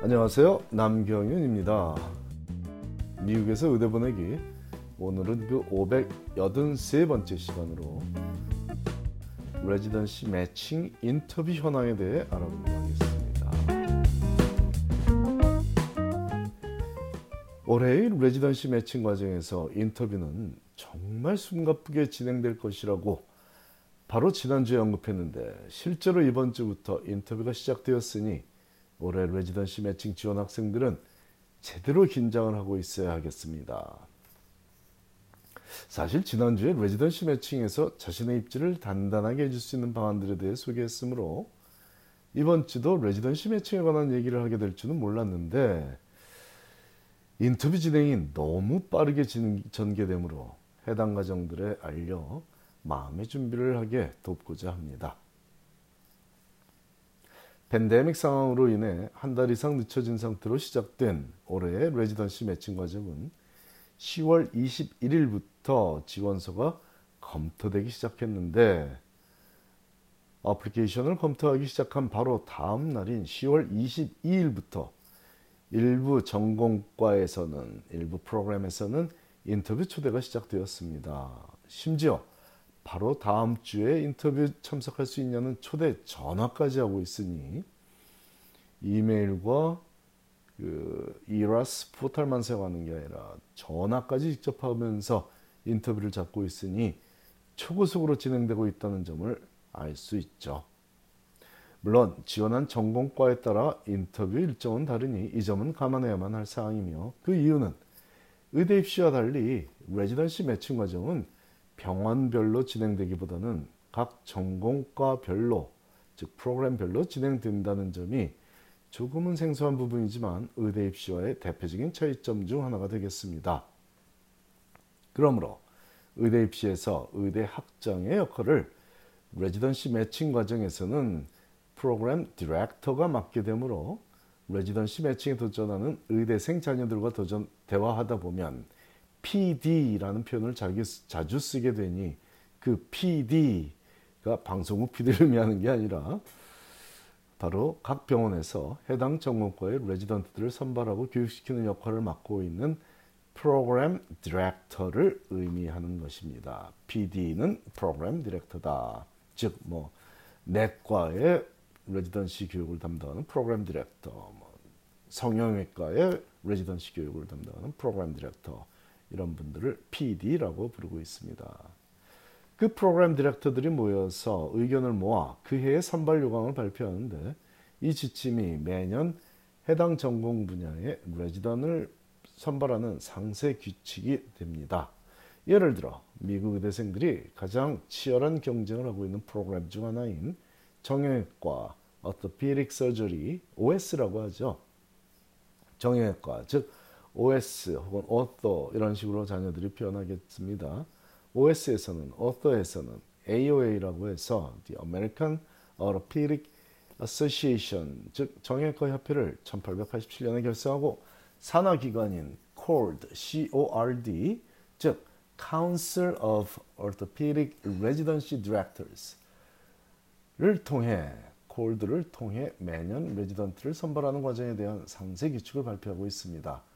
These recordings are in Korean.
안녕하세요. 남경윤입니다. 미국에서 의대 보내기 오늘은 그 583번째 시간으로 레지던시 매칭 인터뷰 현황에 대해 알아보도록 하겠습니다. 올해의 레지던시 매칭 과정에서 인터뷰는 정말 숨가쁘게 진행될 것이라고 바로 지난주에 언급했는데 실제로 이번 주부터 인터뷰가 시작되었으니 올해 레지던시 매칭 지원 학생들은 제대로 긴장을 하고 있어야 하겠습니다. 사실 지난주에 레지던시 매칭에서 자신의 입지를 단단하게 해줄 수 있는 방안들에 대해 소개했으므로 이번 주도 레지던시 매칭에 관한 얘기를 하게 될 줄은 몰랐는데 인터뷰 진행이 너무 빠르게 전개되므로 해당 과정들에 알려 마음의 준비를 하게 돕고자 합니다. 팬데믹 상황으로 인해 한 달 이상 늦춰진 상태로 시작된 올해의 레지던시 매칭 과정은 10월 21일부터 지원서가 검토되기 시작했는데 어플리케이션을 검토하기 시작한 바로 다음 날인 10월 22일부터 일부 전공과에서는 일부 프로그램에서는 인터뷰 초대가 시작되었습니다. 심지어 바로 다음 주에 인터뷰 참석할 수 있냐는 초대 전화까지 하고 있으니 이메일과 그 이라스 포털만 사용하는 게 아니라 전화까지 직접 하면서 인터뷰를 잡고 있으니 초고속으로 진행되고 있다는 점을 알 수 있죠. 물론 지원한 전공과에 따라 인터뷰 일정은 다르니 이 점은 감안해야만 할 사항이며 그 이유는 의대 입시와 달리 레지던시 매칭 과정은 병원별로 진행되기보다는 각 전공과별로 즉 프로그램별로 진행된다는 점이 조금은 생소한 부분이지만 의대 입시와의 대표적인 차이점 중 하나가 되겠습니다. 그러므로 의대 입시에서 의대 학장의 역할을 레지던시 매칭 과정에서는 프로그램 디렉터가 맡게 되므로 레지던시 매칭에 도전하는 의대생 자녀들과 도전 대화하다 보면 PD라는 표현을 자기, 자주 쓰게 되니 그 PD가 방송국 PD를 의미하는 게 아니라 바로 각 병원에서 해당 전공과의 레지던트들을 선발하고 교육시키는 역할을 맡고 있는 프로그램 디렉터를 의미하는 것입니다. PD는 프로그램 디렉터다. 즉, 뭐, 내과의 residency 교육을 담당하는 프로그램 디렉터, 뭐 성형외과의 residency 교육을 담당하는 프로그램 디렉터, 이런 분들을 PD라고 부르고 있습니다. 그 프로그램 director들이 모여서 의견을 모아 그 해의 선발 요강을 발표하는데 이 지침이 매년 해당 전공 분야의 resident을 선발하는 상세 규칙이 됩니다. 예를 들어 미국 의대생들이 가장 치열한 경쟁을 하고 있는 프로그램 중 하나인 정형외과, 어토피릭 서저리, OS라고 하죠. 정형외과, 즉 OS 혹은 author 이런 식으로 자녀들이 표현하겠습니다. OS에서는 author에서는 AOA라고 해서 The American Orthopedic Association 즉 정형외과 협회를 1887년에 결성하고 산하기관인 CORD CORD 즉 Council of Orthopedic Residency Directors를 통해 콜드를 통해 매년 레지던트를 선발하는 과정에 대한 상세 규칙을 발표하고 있습니다.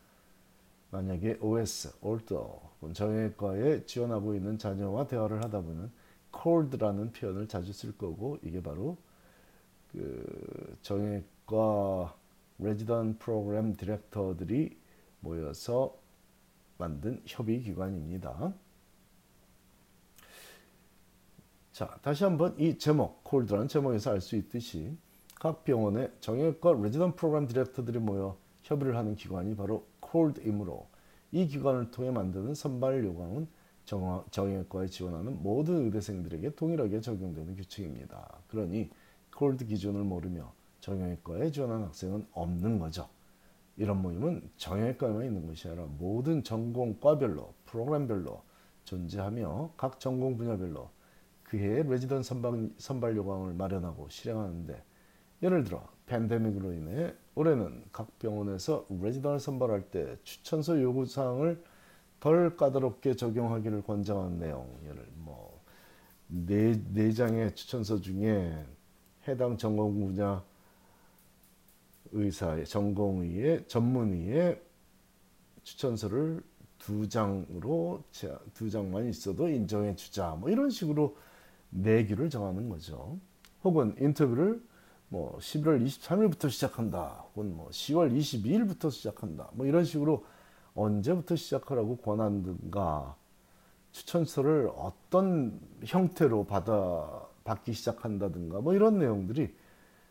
만약에 OS, 올더, 정형외과에 지원하고 있는 자녀와 대화를 하다 보면 cold라는 표현을 자주 쓸 거고 이게 바로 그 정형외과 레지던 프로그램 디렉터들이 모여서 만든 협의 기관입니다. 자, 다시 한번 이 제목, 콜드라는 제목에서 알 수 있듯이 각 병원의 정형외과 레지던 프로그램 디렉터들이 모여 협의를 하는 기관이 바로 콜드이므로 이 기관을 통해 만드는 선발 요강은 정형외과에 지원하는 모든 의대생들에게 동일하게 적용되는 규칙입니다. 그러니 콜드 기준을 모르며 정형외과에 지원하는 학생은 없는 거죠. 이런 모임은 정형외과에만 있는 것이 아니라 모든 전공과별로 프로그램별로 존재하며 각 전공 분야별로 그해 레지던 선발 요강을 마련하고 실행하는데 예를 들어 팬데믹으로 인해 올해는 각 병원에서 레지던을 선발할 때 추천서 요구 사항을 덜 까다롭게 적용하기를 권장하는 내용. 예를 뭐네 네 장의 추천서 중에 해당 전공 분야 의사의 전공의의 전문의의 추천서를 두 장으로 두 장만 있어도 인정해 주자 뭐 이런 식으로 내기를 정하는 거죠. 혹은 인터뷰를 뭐 11월 23일부터 시작한다. 혹은 뭐 10월 22일부터 시작한다. 뭐 이런 식으로 언제부터 시작하라고 권한든가 추천서를 어떤 형태로 받아 받기 시작한다든가 뭐 이런 내용들이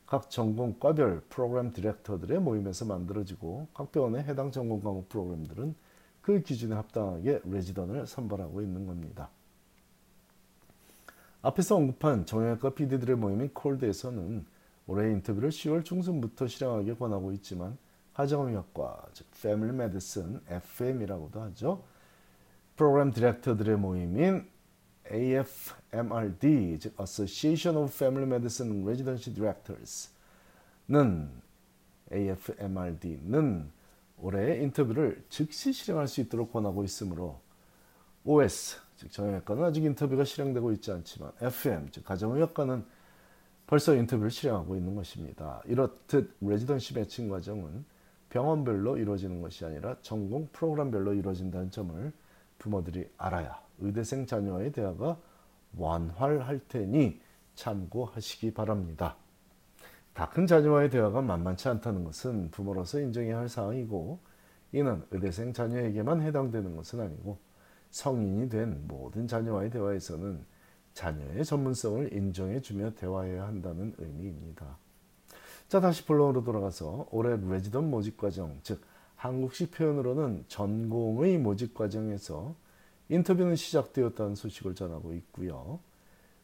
각 전공 과별 프로그램 디렉터들의 모임에서 만들어지고 각 병원의 해당 전공 과목 프로그램들은 그 기준에 합당하게 레지던을 선발하고 있는 겁니다. 앞에서 언급한 정형외과 PD들의 모임인 콜드에서는 올해 인터뷰를 10월 중순부터 실행하게 권하고 있지만 가정의학과, 즉 Family Medicine, FM이라고도 하죠. 프로그램 디렉터들의 모임인 AFMRD, 즉 Association of Family Medicine Residency Directors는 AFMRD는 올해 인터뷰를 즉시 실행할 수 있도록 권하고 있으므로 OS, 즉 정형외과는 아직 인터뷰가 실행되고 있지 않지만 FM, 즉 가정의학과는 벌써 인터뷰를 실행하고 있는 것입니다. 이렇듯 레지던시 매칭 과정은 병원별로 이루어지는 것이 아니라 전공 프로그램별로 이루어진다는 점을 부모들이 알아야 의대생 자녀와의 대화가 완활할 테니 참고하시기 바랍니다. 다 큰 자녀와의 대화가 만만치 않다는 것은 부모로서 인정해야 할 사항이고 이는 의대생 자녀에게만 해당되는 것은 아니고 성인이 된 모든 자녀와의 대화에서는 자녀의 전문성을 인정해주며 대화해야 한다는 의미입니다. 자 다시 본론으로 돌아가서 올해 레지던 모집 과정 즉 한국식 표현으로는 전공의 모집 과정에서 인터뷰는 시작되었다는 소식을 전하고 있고요.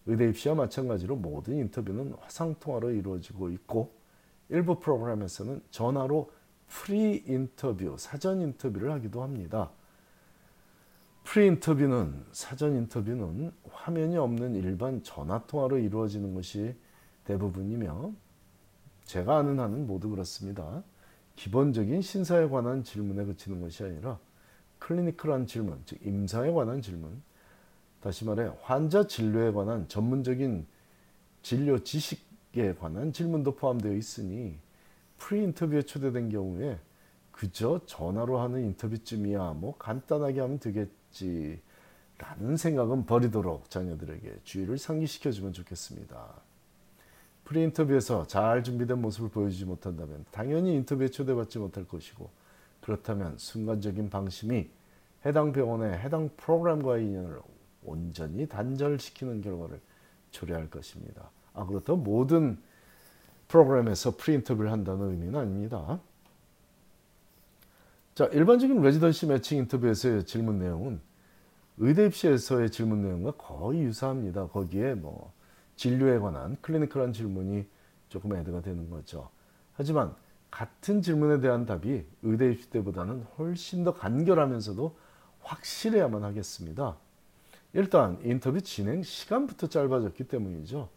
의대 입시와 마찬가지로 모든 인터뷰는 화상 통화로 이루어지고 있고 일부 프로그램에서는 전화로 pre 인터뷰, 사전 인터뷰를 하기도 합니다. pre 인터뷰는 사전 인터뷰는 화면이 없는 일반 전화 통화로 이루어지는 것이 대부분이며 제가 아는 한은 모두 그렇습니다. 기본적인 신상에 관한 질문에 그치는 것이 아니라 clinical한 질문, 즉 임상에 관한 질문, 다시 말해 환자 진료에 관한 전문적인 진료 지식에 관한 질문도 포함되어 있으니 pre 인터뷰에 초대된 경우에 그저 전화로 하는 인터뷰쯤이야 뭐 간단하게 하면 되겠지 라는 생각은 버리도록 자녀들에게 주의를 상기시켜 주면 좋겠습니다. pre 인터뷰에서 잘 준비된 모습을 보여주지 못한다면 당연히 인터뷰에 초대받지 못할 것이고 그렇다면 순간적인 방심이 해당 병원의 해당 프로그램과의 인연을 온전히 단절시키는 결과를 초래할 것입니다. 아 그렇다고 모든 프로그램에서 pre 인터뷰를 한다는 의미는 아닙니다. 자 일반적인 residency matching 인터뷰에서의 질문 내용은 의대 입시에서의 질문 내용과 거의 유사합니다. 거기에 뭐 진료에 관한 클리니컬한 질문이 조금 애드가 되는 거죠. 하지만 같은 질문에 대한 답이 의대 입시 때보다는 훨씬 더 간결하면서도 확실해야만 하겠습니다. 일단 인터뷰 진행 시간부터 짧아졌기 때문이죠.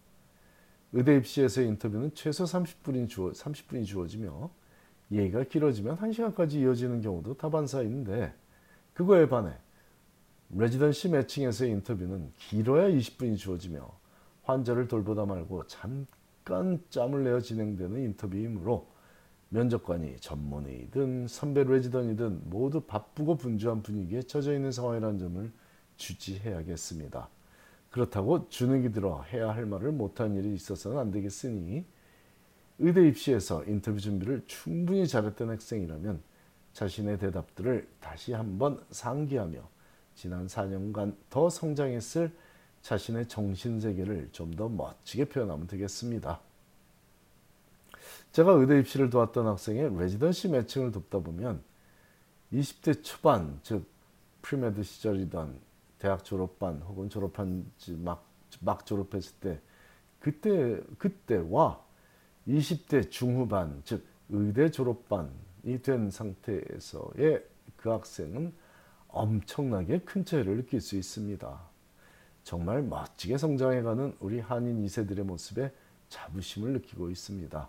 의대 입시에서의 인터뷰는 최소 30분이, 주어, 30분이 주어지며 얘기가 길어지면 1시간까지 이어지는 경우도 다반사인데 그거에 반해 레지던시 매칭에서의 인터뷰는 길어야 20분이 주어지며 환자를 돌보다 말고 잠깐 짬을 내어 진행되는 인터뷰이므로 면접관이 전문의든 선배 레지던이든 모두 바쁘고 분주한 분위기에 처져 있는 상황이라는 점을 주지해야겠습니다. 그렇다고 주눅이 들어 해야 할 말을 못한 일이 있어서는 안 되겠으니 의대 입시에서 인터뷰 준비를 충분히 잘했던 학생이라면 자신의 대답들을 다시 한번 상기하며 지난 4년간 더 성장했을 자신의 정신세계를 좀 더 멋지게 표현하면 되겠습니다. 제가 의대 입시를 도왔던 학생의 residency matching을 돕다 보면 20대 초반, 즉 pre-med 시절이던 대학 졸업반 혹은 졸업한 막, 막 졸업했을 때 그때 그때와 20대 중후반, 즉 의대 졸업반이 된 상태에서의 그 학생은 엄청나게 큰 차이를 느낄 수 있습니다. 정말 멋지게 성장해가는 우리 한인 2세들의 모습에 자부심을 느끼고 있습니다.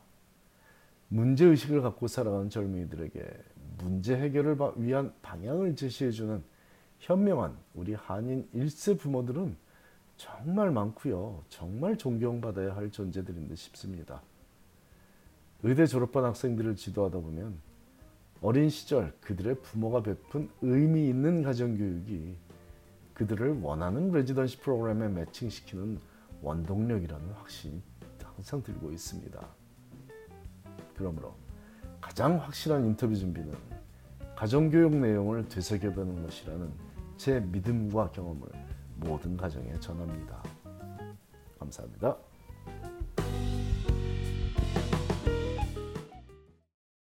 문제의식을 갖고 살아가는 젊은이들에게 문제 해결을 위한 방향을 제시해주는 현명한 우리 한인 1세 부모들은 정말 많고요. 정말 존경받아야 할 존재들인 듯 싶습니다. 의대 졸업한 학생들을 지도하다 보면 어린 시절 그들의 부모가 베푼 의미 있는 가정교육이 그들을 원하는 레지던시 프로그램에 매칭시키는 원동력이라는 확신이 항상 들고 있습니다. 그러므로 가장 확실한 인터뷰 준비는 가정교육 내용을 되새겨보는 것이라는 제 믿음과 경험을 모든 가정에 전합니다. 감사합니다.